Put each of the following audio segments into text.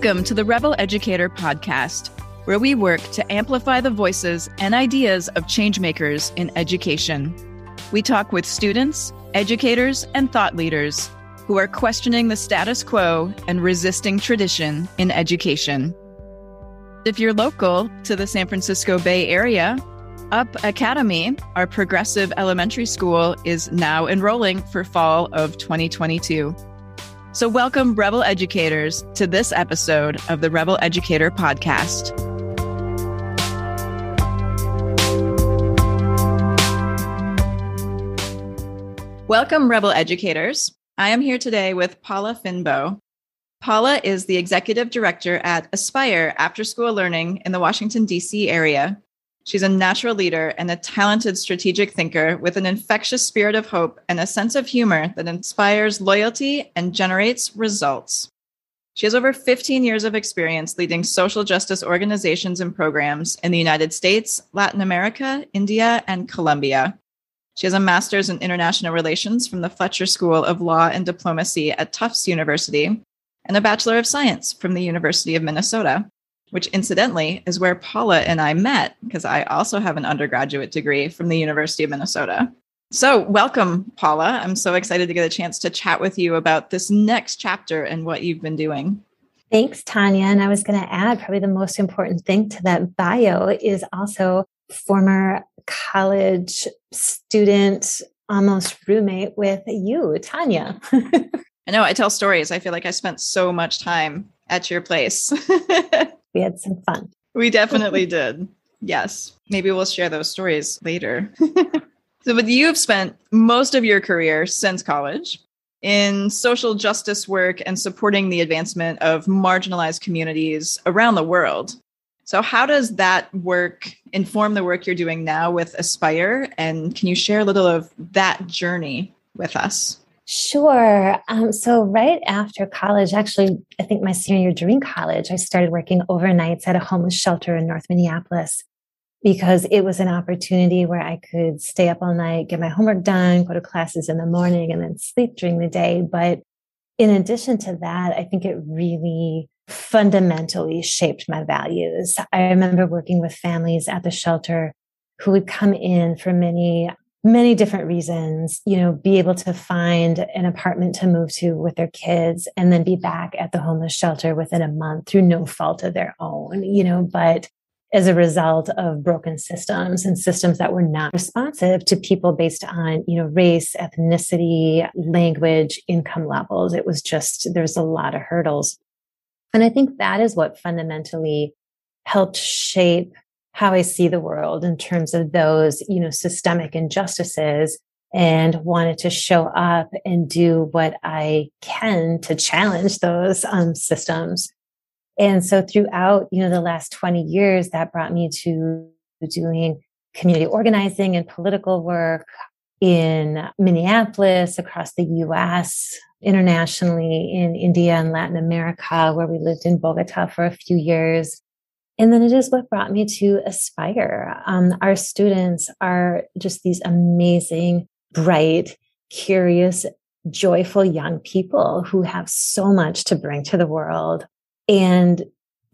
Welcome to the Rebel Educator Podcast, where we work to amplify the voices and ideas of changemakers in education. We talk with students, educators, and thought leaders who are questioning the status quo and resisting tradition in education. If you're local to the San Francisco Bay Area, Up Academy, our progressive elementary school, is now enrolling for fall of 2022. So, welcome, Rebel Educators, to this episode of the Rebel Educator Podcast. Welcome, Rebel Educators. I am here today with Paula Fynboh. Paula is the executive director at Aspire After School Learning in the Washington, D.C. area. She's a natural leader and a talented strategic thinker with an infectious spirit of hope and a sense of humor that inspires loyalty and generates results. She has over 15 years of experience leading social justice organizations and programs in the United States, Latin America, India, and Colombia. She has a master's in international relations from the Fletcher School of Law and Diplomacy at Tufts University and a Bachelor of Science from the University of Minnesota, which incidentally is where Paula and I met because I also have an undergraduate degree from the University of Minnesota. So, welcome, Paula. I'm so excited to get a chance to chat with you about this next chapter and what you've been doing. Thanks, Tanya. And I was going to add probably the most important thing to that bio is also former college student, almost roommate with you, Tanya. I know I tell stories. I feel like I spent so much time at your place. we had some fun. We definitely did. Yes. Maybe we'll share those stories later. so, but you've spent most of your career since college in social justice work and supporting the advancement of marginalized communities around the world. So, how does that work inform the work you're doing now with Aspire? And can you share a little of that journey with us? Sure. Um, so, right after college, actually, I think my senior year during college, I started working overnights at a homeless shelter in North Minneapolis because it was an opportunity where I could stay up all night, get my homework done, go to classes in the morning, and then sleep during the day. But in addition to that, I think it really fundamentally shaped my values. I remember working with families at the shelter who would come in for many, many different reasons, you know, be able to find an apartment to move to with their kids and then be back at the homeless shelter within a month through no fault of their own, you know, but as a result of broken systems and systems that were not responsive to people based on, you know, race, ethnicity, language, income levels. It was just, there's a lot of hurdles. And I think that is what fundamentally helped shape how I see the world in terms of those, you know, systemic injustices and wanted to show up and do what I can to challenge those um, systems. And so throughout, you know, the last 20 years, that brought me to doing community organizing and political work in Minneapolis, across the US, internationally in India and Latin America, where we lived in Bogota for a few years. And then it is what brought me to Aspire. Um, our students are just these amazing, bright, curious, joyful young people who have so much to bring to the world. And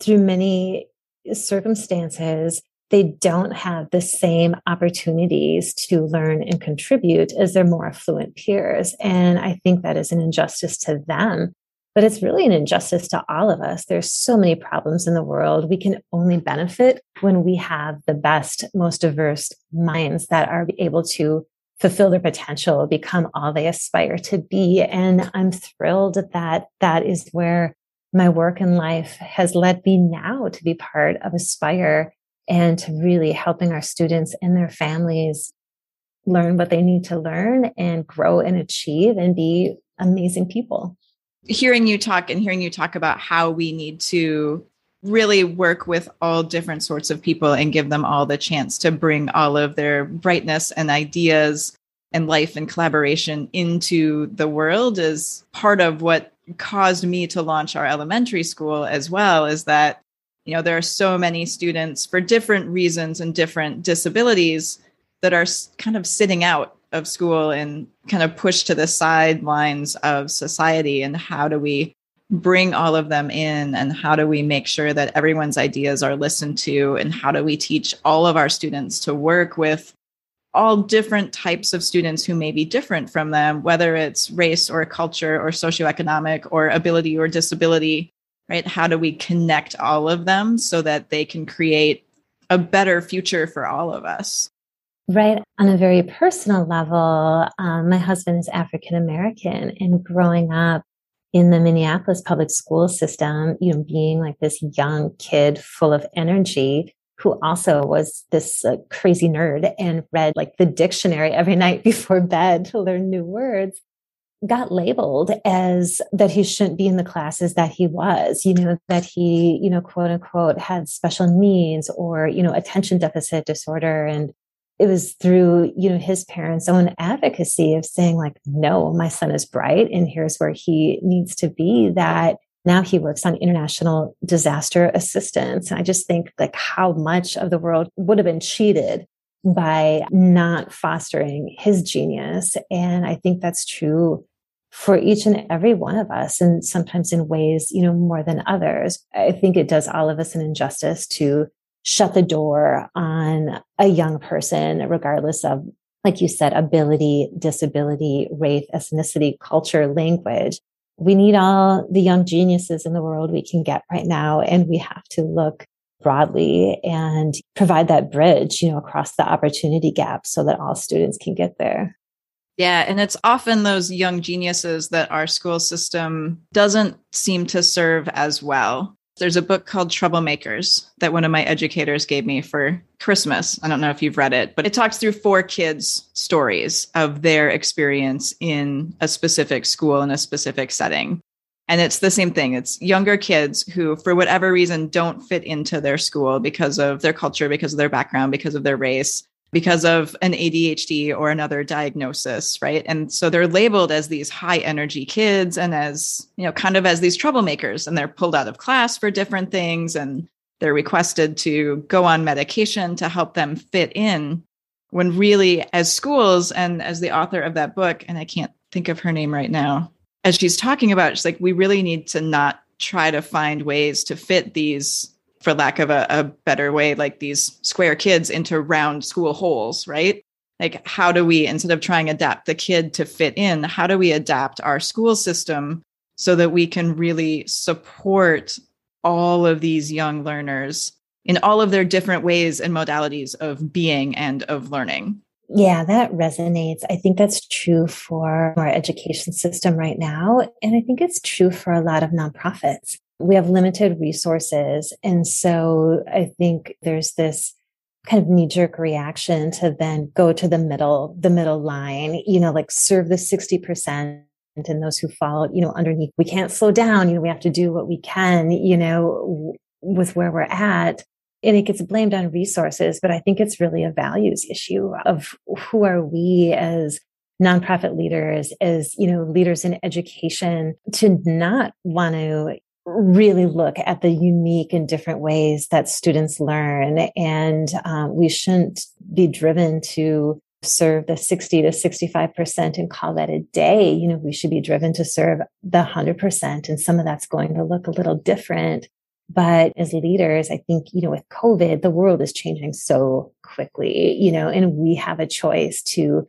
through many circumstances, they don't have the same opportunities to learn and contribute as their more affluent peers. And I think that is an injustice to them. But it's really an injustice to all of us. There's so many problems in the world. We can only benefit when we have the best, most diverse minds that are able to fulfill their potential, become all they aspire to be. And I'm thrilled that that is where my work in life has led me now to be part of Aspire and to really helping our students and their families learn what they need to learn and grow and achieve and be amazing people. Hearing you talk and hearing you talk about how we need to really work with all different sorts of people and give them all the chance to bring all of their brightness and ideas and life and collaboration into the world is part of what caused me to launch our elementary school as well is that you know there are so many students for different reasons and different disabilities that are kind of sitting out of school and kind of pushed to the sidelines of society and how do we bring all of them in and how do we make sure that everyone's ideas are listened to and how do we teach all of our students to work with all different types of students who may be different from them whether it's race or culture or socioeconomic or ability or disability right? How do we connect all of them so that they can create a better future for all of us Right. On a very personal level, um, my husband is African American and growing up in the Minneapolis public school system, you know, being like this young kid full of energy who also was this uh, crazy nerd and read like the dictionary every night before bed to learn new words got labeled as that he shouldn't be in the classes that he was, you know, that he, you know, quote unquote had special needs or, you know, attention deficit disorder. And it was through you know his parents own advocacy of saying like no my son is bright and here's where he needs to be that now he works on international disaster assistance. And i just think like how much of the world would have been cheated by not fostering his genius. And i think that's true for each and every one of us and sometimes in ways you know more than others. I think it does all of us an injustice to shut the door on a young person, regardless of, like you said, ability, disability, race, ethnicity, culture, language. We need all the young geniuses in the world we can get right now. And we have to look broadly and provide that bridge, you know, across the opportunity gap so that all students can get there. Yeah, and it's often those young geniuses that our school system doesn't seem to serve as well. There's a book called Troublemakers that one of my educators gave me for Christmas. I don't know if you've read it, but it talks through four kids' stories of their experience in a specific school in a specific setting. And it's the same thing. It's younger kids who, for whatever reason, don't fit into their school because of their culture, because of their background, because of their race because of an ADHD or another diagnosis, right? And so they're labeled as these high energy kids and as, you know, kind of as these troublemakers and they're pulled out of class for different things and they're requested to go on medication to help them fit in when really as schools and as the author of that book and I can't think of her name right now as she's talking about she's like we really need to not try to find ways to fit these for lack of a, a better way, like these square kids into round school holes, right? Like, how do we, instead of trying to adapt the kid to fit in, how do we adapt our school system so that we can really support all of these young learners in all of their different ways and modalities of being and of learning? Yeah, that resonates. I think that's true for our education system right now. And I think it's true for a lot of nonprofits we have limited resources. And so I think there's this kind of knee jerk reaction to then go to the middle, the middle line, you know, like serve the 60% and those who fall, you know, underneath. We can't slow down. You know, we have to do what we can, you know, with where we're at. And it gets blamed on resources, but I think it's really a values issue of who are we as nonprofit leaders, as, you know, leaders in education to not want to really look at the unique and different ways that students learn. And um, we shouldn't be driven to serve the 60 to 65% and call that a day. You know, we should be driven to serve the 100%. And some of that's going to look a little different. But as leaders, I think, you know, with COVID, the world is changing so quickly, you know, and we have a choice to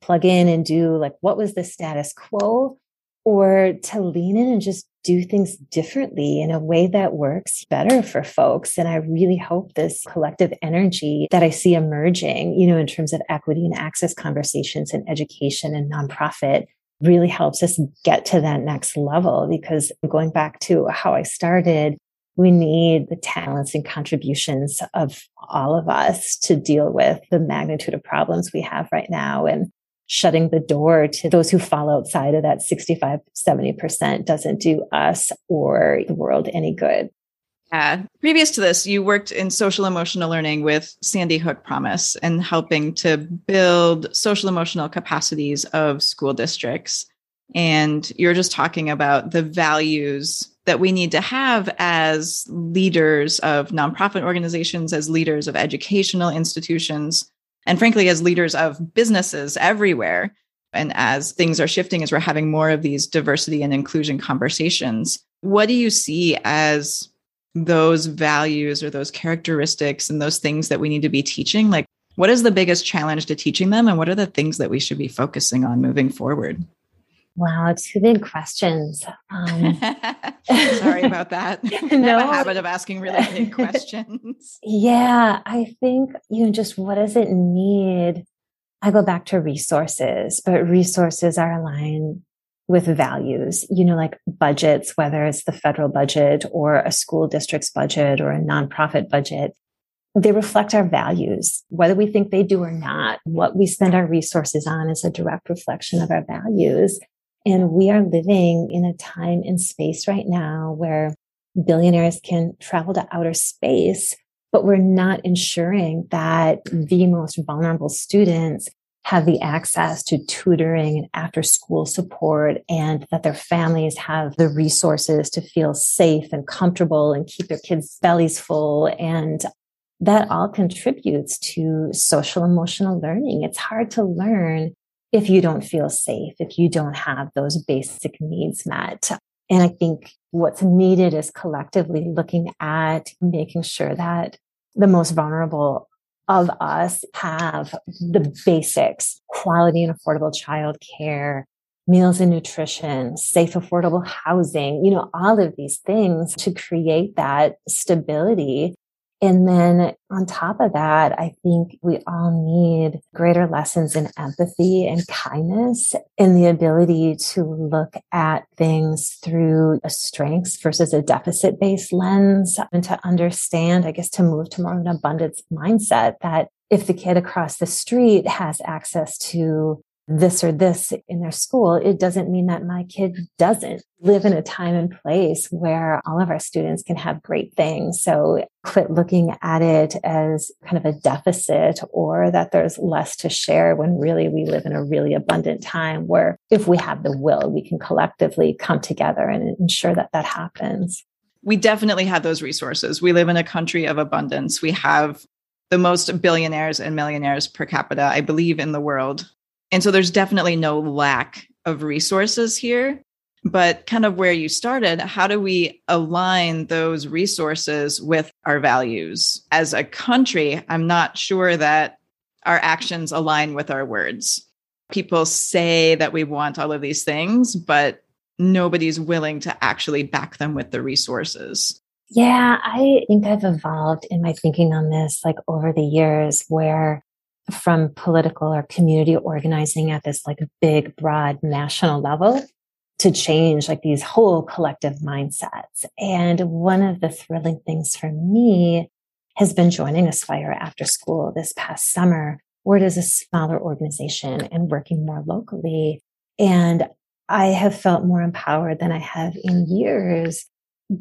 plug in and do like, what was the status quo? Or to lean in and just do things differently in a way that works better for folks. And I really hope this collective energy that I see emerging, you know, in terms of equity and access conversations and education and nonprofit really helps us get to that next level. Because going back to how I started, we need the talents and contributions of all of us to deal with the magnitude of problems we have right now. And shutting the door to those who fall outside of that 65, 70% doesn't do us or the world any good. Yeah. Previous to this, you worked in social emotional learning with Sandy Hook Promise and helping to build social emotional capacities of school districts. And you're just talking about the values that we need to have as leaders of nonprofit organizations, as leaders of educational institutions and frankly, as leaders of businesses everywhere, and as things are shifting, as we're having more of these diversity and inclusion conversations, What do you see as those values or those characteristics and those things that we need to be teaching? Like, what is the biggest challenge to teaching them? And what are the things that we should be focusing on moving forward? Wow, two big questions. Um, Sorry about that. no, I have a habit of asking really big questions. Yeah, I think, you know, just what does it need? I go back to resources, but resources are aligned with values, you know, like budgets, whether it's the federal budget or a school district's budget or a nonprofit budget. They reflect our values, whether we think they do or not. What we spend our resources on is a direct reflection of our values. And we are living in a time and space right now where billionaires can travel to outer space, but we're not ensuring that the most vulnerable students have the access to tutoring and after school support and that their families have the resources to feel safe and comfortable and keep their kids' bellies full. And that all contributes to social emotional learning. It's hard to learn if you don't feel safe, if you don't have those basic needs met. And I think what's needed is collectively looking at making sure that the most vulnerable of us have the basics, quality and affordable childcare, meals and nutrition, safe, affordable housing, you know, all of these things to create that stability and then on top of that, I think we all need greater lessons in empathy and kindness and the ability to look at things through a strengths versus a deficit based lens and to understand, I guess, to move to more of an abundance mindset that if the kid across the street has access to this or this in their school, it doesn't mean that my kid doesn't live in a time and place where all of our students can have great things. So quit looking at it as kind of a deficit or that there's less to share when really we live in a really abundant time where if we have the will, we can collectively come together and ensure that that happens. We definitely have those resources. We live in a country of abundance. We have the most billionaires and millionaires per capita, I believe, in the world. And so there's definitely no lack of resources here. But kind of where you started, how do we align those resources with our values? As a country, I'm not sure that our actions align with our words. People say that we want all of these things, but nobody's willing to actually back them with the resources. Yeah, I think I've evolved in my thinking on this like over the years where from political or community organizing at this like big, broad national level to change like these whole collective mindsets. And one of the thrilling things for me has been joining Aspire after school this past summer, where it is a smaller organization and working more locally. And I have felt more empowered than I have in years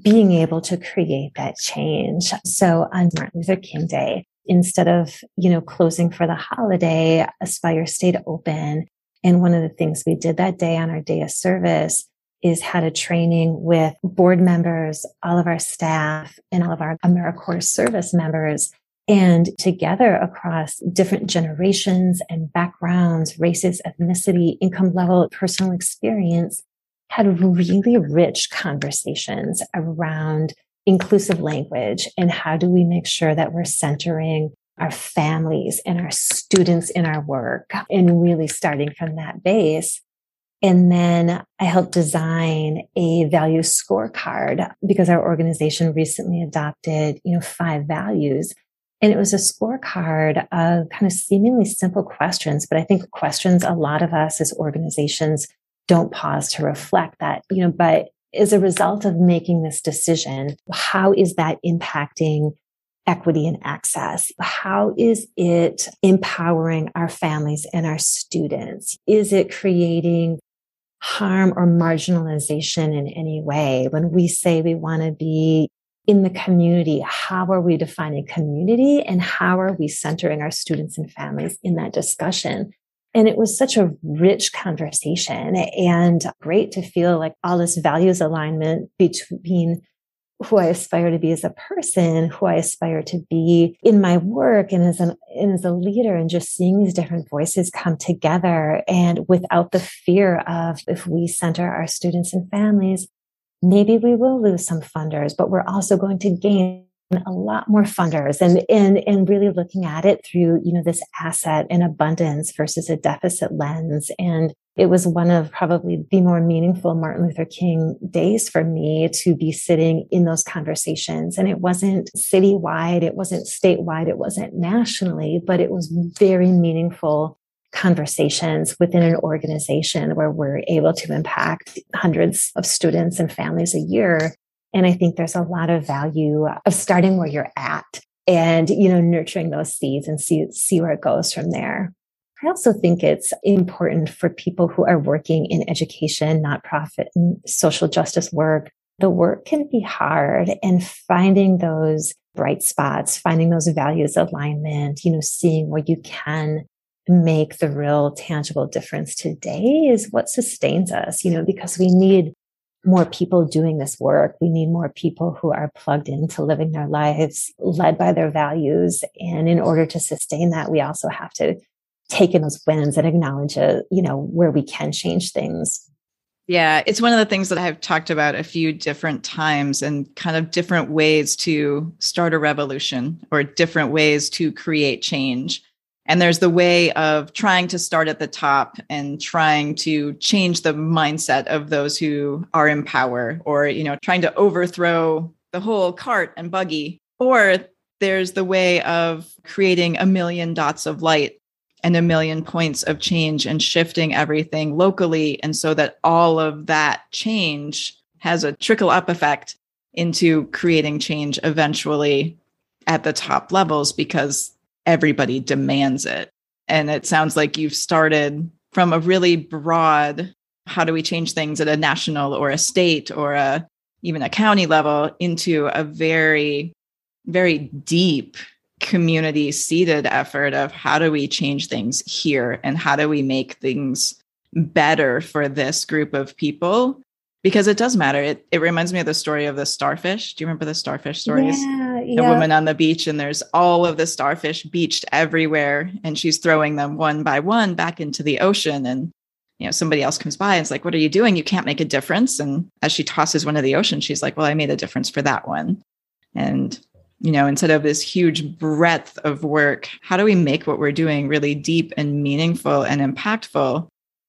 being able to create that change. So on Martin Luther King Day, instead of, you know, closing for the holiday, Aspire stayed open. And one of the things we did that day on our day of service is had a training with board members, all of our staff and all of our AmeriCorps service members. And together across different generations and backgrounds, races, ethnicity, income level, personal experience, had really rich conversations around inclusive language and how do we make sure that we're centering our families and our students in our work and really starting from that base. And then I helped design a value scorecard because our organization recently adopted, you know, five values. And it was a scorecard of kind of seemingly simple questions, but I think questions a lot of us as organizations don't pause to reflect that, you know, but as a result of making this decision, how is that impacting equity and access? How is it empowering our families and our students? Is it creating harm or marginalization in any way? When we say we want to be in the community, how are we defining community and how are we centering our students and families in that discussion? And it was such a rich conversation and great to feel like all this values alignment between who I aspire to be as a person, who I aspire to be in my work and as an and as a leader, and just seeing these different voices come together and without the fear of if we center our students and families, maybe we will lose some funders, but we're also going to gain a lot more funders and, and, and really looking at it through, you know, this asset and abundance versus a deficit lens. And it was one of probably the more meaningful Martin Luther King days for me to be sitting in those conversations. And it wasn't citywide. It wasn't statewide. It wasn't nationally, but it was very meaningful conversations within an organization where we're able to impact hundreds of students and families a year. And I think there's a lot of value of starting where you're at and, you know, nurturing those seeds and see, see where it goes from there. I also think it's important for people who are working in education, nonprofit and social justice work. The work can be hard and finding those bright spots, finding those values alignment, you know, seeing where you can make the real tangible difference today is what sustains us, you know, because we need more people doing this work. We need more people who are plugged into living their lives led by their values. And in order to sustain that, we also have to take in those wins and acknowledge, it, you know, where we can change things. Yeah, it's one of the things that I've talked about a few different times and kind of different ways to start a revolution or different ways to create change. And there's the way of trying to start at the top and trying to change the mindset of those who are in power or, you know, trying to overthrow the whole cart and buggy. Or there's the way of creating a million dots of light and a million points of change and shifting everything locally. And so that all of that change has a trickle up effect into creating change eventually at the top levels because everybody demands it. And it sounds like you've started from a really broad how do we change things at a national or a state or a even a county level into a very very deep community seated effort of how do we change things here and how do we make things better for this group of people because it does matter. It it reminds me of the story of the starfish. Do you remember the starfish stories? Yeah, yeah. A woman on the beach, and there's all of the starfish beached everywhere, and she's throwing them one by one back into the ocean. And you know, somebody else comes by and it's like, "What are you doing? You can't make a difference." And as she tosses one to the ocean, she's like, "Well, I made a difference for that one." And you know, instead of this huge breadth of work, how do we make what we're doing really deep and meaningful and impactful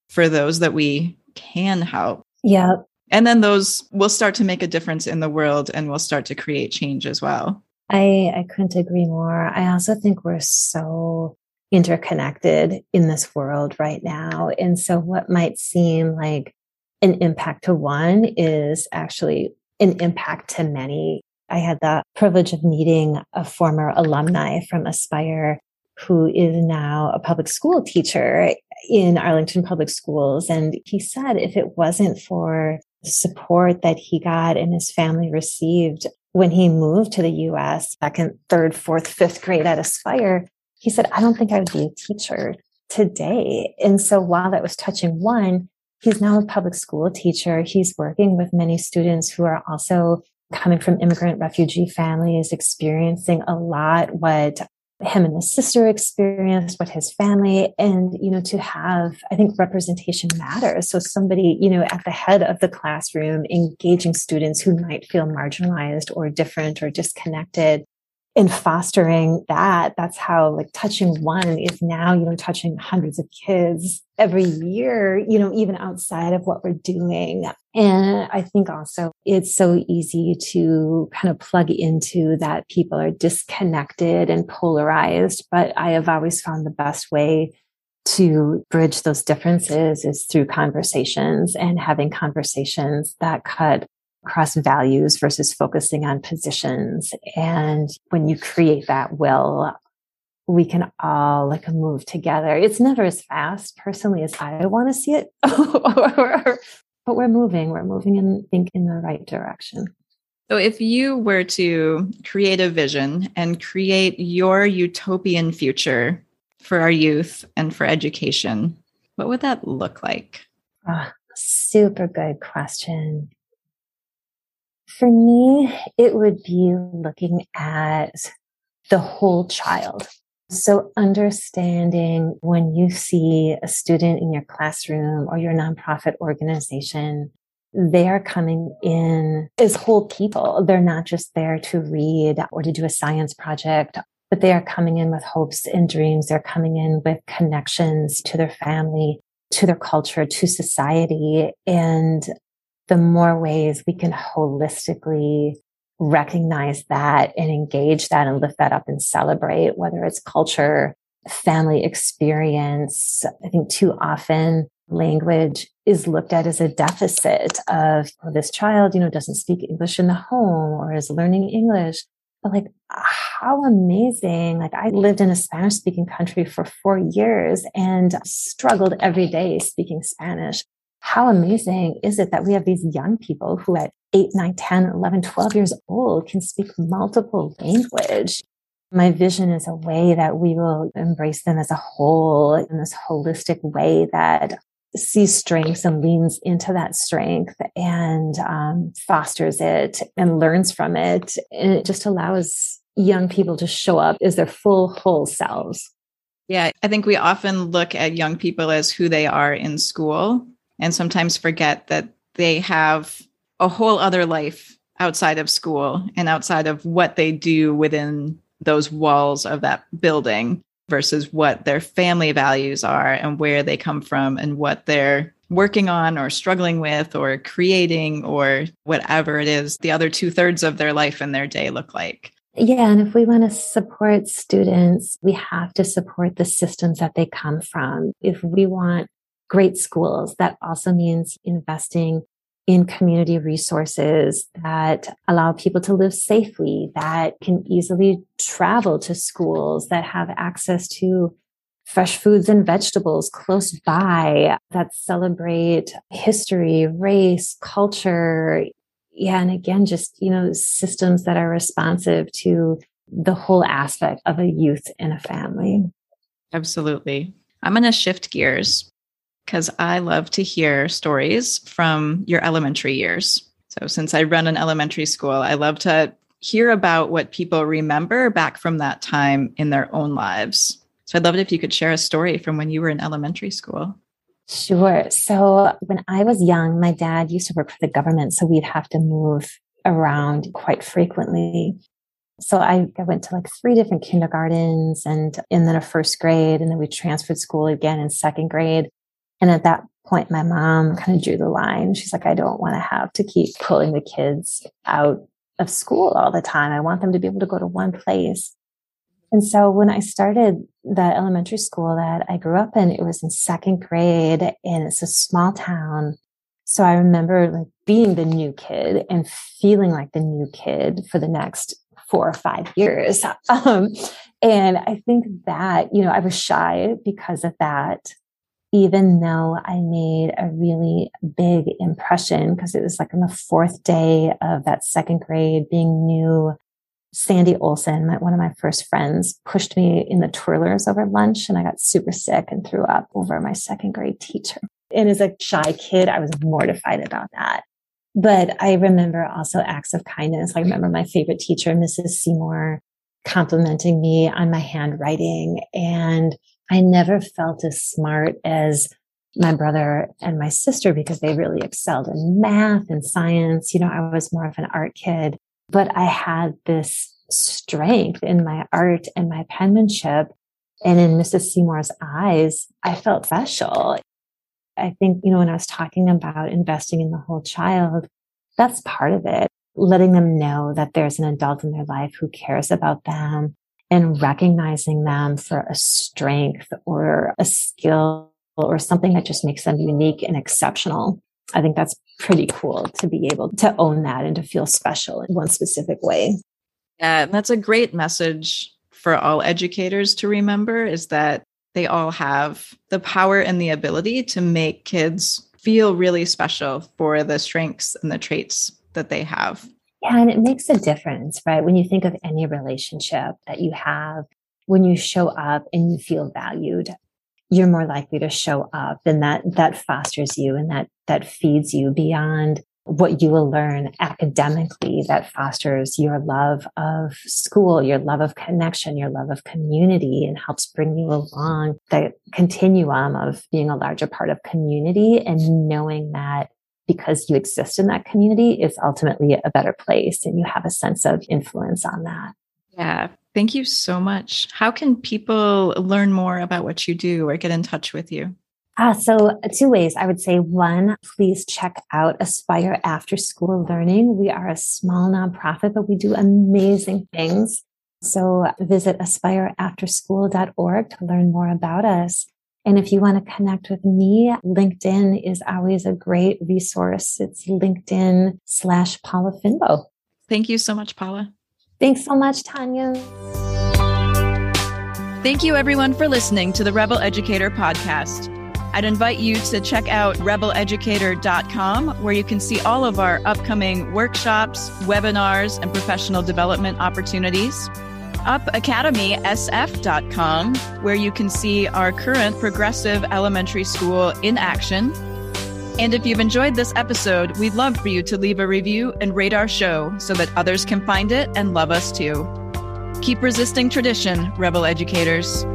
for those that we can help? Yeah, and then those will start to make a difference in the world and will start to create change as well. I, I couldn't agree more. I also think we're so interconnected in this world right now. And so what might seem like an impact to one is actually an impact to many. I had the privilege of meeting a former alumni from Aspire who is now a public school teacher in Arlington Public Schools. And he said if it wasn't for the support that he got and his family received when he moved to the US in third, fourth, fifth grade at Aspire, he said, I don't think I would be a teacher today. And so while that was touching one, he's now a public school teacher. He's working with many students who are also coming from immigrant refugee families, experiencing a lot what him and his sister experienced, what his family, and, you know, to have, I think representation matters. So somebody, you know, at the head of the classroom, engaging students who might feel marginalized or different or disconnected in fostering that, that's how like touching one is now, you know, touching hundreds of kids every year, you know, even outside of what we're doing. And I think also it's so easy to kind of plug into that people are disconnected and polarized. But I have always found the best way to bridge those differences is through conversations and having conversations that cut across values versus focusing on positions. And when you create that will, we can all like move together. It's never as fast personally as I want to see it, but we're moving, we're moving and think in the right direction. So if you were to create a vision and create your utopian future for our youth and for education, what would that look like? Oh, super good question. For me, it would be looking at the whole child. So understanding when you see a student in your classroom or your nonprofit organization they are coming in as whole people. They're not just there to read or to do a science project, but they are coming in with hopes and dreams. They're coming in with connections to their family, to their culture, to society. And the more ways we can holistically recognize that and engage that and lift that up and celebrate, whether it's culture, family experience. I think too often language is looked at as a deficit of well, this child, you know, doesn't speak English in the home or is learning English. But like, how amazing. Like I lived in a Spanish speaking country for four years and struggled every day speaking Spanish. How amazing is it that we have these young people who at 8, 9, 10, 11, 12 years old can speak multiple language my vision is a way that we will embrace them as a whole in this holistic way that sees strengths and leans into that strength and um, fosters it and learns from it. And it just allows young people to show up as their full, whole selves. Yeah, I think we often look at young people as who they are in school and sometimes forget that they have a whole other life outside of school and outside of what they do within those walls of that building versus what their family values are and where they come from and what they're working on or struggling with or creating or whatever it is the other two thirds of their life and their day look like. Yeah. And if we want to support students, we have to support the systems that they come from. If we want great schools, that also means investing in community resources that allow people to live safely, that can easily travel to schools, that have access to fresh foods and vegetables close by, that celebrate history, race, culture. Yeah. And again, just, you know, systems that are responsive to the whole aspect of a youth in a family. Absolutely. I'm going to shift gears because I love to hear stories from your elementary years. So, since I run an elementary school, I love to hear about what people remember back from that time in their own lives. So, I'd love it if you could share a story from when you were in elementary school. Sure. So, when I was young, my dad used to work for the government. So, we'd have to move around quite frequently. So I, I, went to like three different kindergartens and, and then a first grade. And then we transferred school again in second grade. And at that point, my mom kind of drew the line. She's like, I don't want to have to keep pulling the kids out of school all the time. I want them to be able to go to one place. And so when I started the elementary school that I grew up in, it was in second grade and it's a small town. So I remember like being the new kid and feeling like the new kid for the next four or five years. Um, and I think that, you know, I was shy because of that even though I made a really big impression because it was like on the fourth day of that second grade being new. Sandy Olson, my, one of my first friends, pushed me in the twirlers over lunch and I got super sick and threw up over my second grade teacher. And as a shy kid, I was mortified about that. But I remember also acts of kindness. I remember my favorite teacher, Mrs. Seymour, complimenting me on my handwriting and I never felt as smart as my brother and my sister because they really excelled in math and science. You know, I was more of an art kid, but I had this strength in my art and my penmanship. And in Mrs. Seymour's eyes, I felt special. I think, you know, when I was talking about investing in the whole child, that's part of it. Letting them know that there's an adult in their life who cares about them, and recognizing them for a strength or a skill or something that just makes them unique and exceptional. I think that's pretty cool to be able to own that and to feel special in one specific way. Yeah, that's a great message for all educators to remember is that they all have the power and the ability to make kids feel really special for the strengths and the traits that they have. Yeah, and it makes a difference, right? When you think of any relationship that you have, when you show up and you feel valued, you're more likely to show up and that that fosters you and that that feeds you beyond what you will learn academically that fosters your love of school, your love of connection, your love of community and helps bring you along the continuum of being a larger part of community and knowing that because you exist in that community is ultimately a better place and you have a sense of influence on that. Yeah. Thank you so much. How can people learn more about what you do or get in touch with you? Ah, so two ways. I would say one, please check out Aspire After School Learning. We are a small nonprofit, but we do amazing things. So visit aspireafterschool.org to learn more about us. And if you want to connect with me, LinkedIn is always a great resource. It's LinkedIn slash Paula Fynboh. Thank you so much, Paula. Thanks so much, Tanya. Thank you, everyone, for listening to the Rebel Educator podcast. I'd invite you to check out rebeleducator.com, where you can see all of our upcoming workshops, webinars, and professional development opportunities. UpAcademySF.com, where you can see our current progressive elementary school in action. And if you've enjoyed this episode, we'd love for you to leave a review and rate our show so that others can find it and love us too. Keep resisting tradition, Rebel Educators.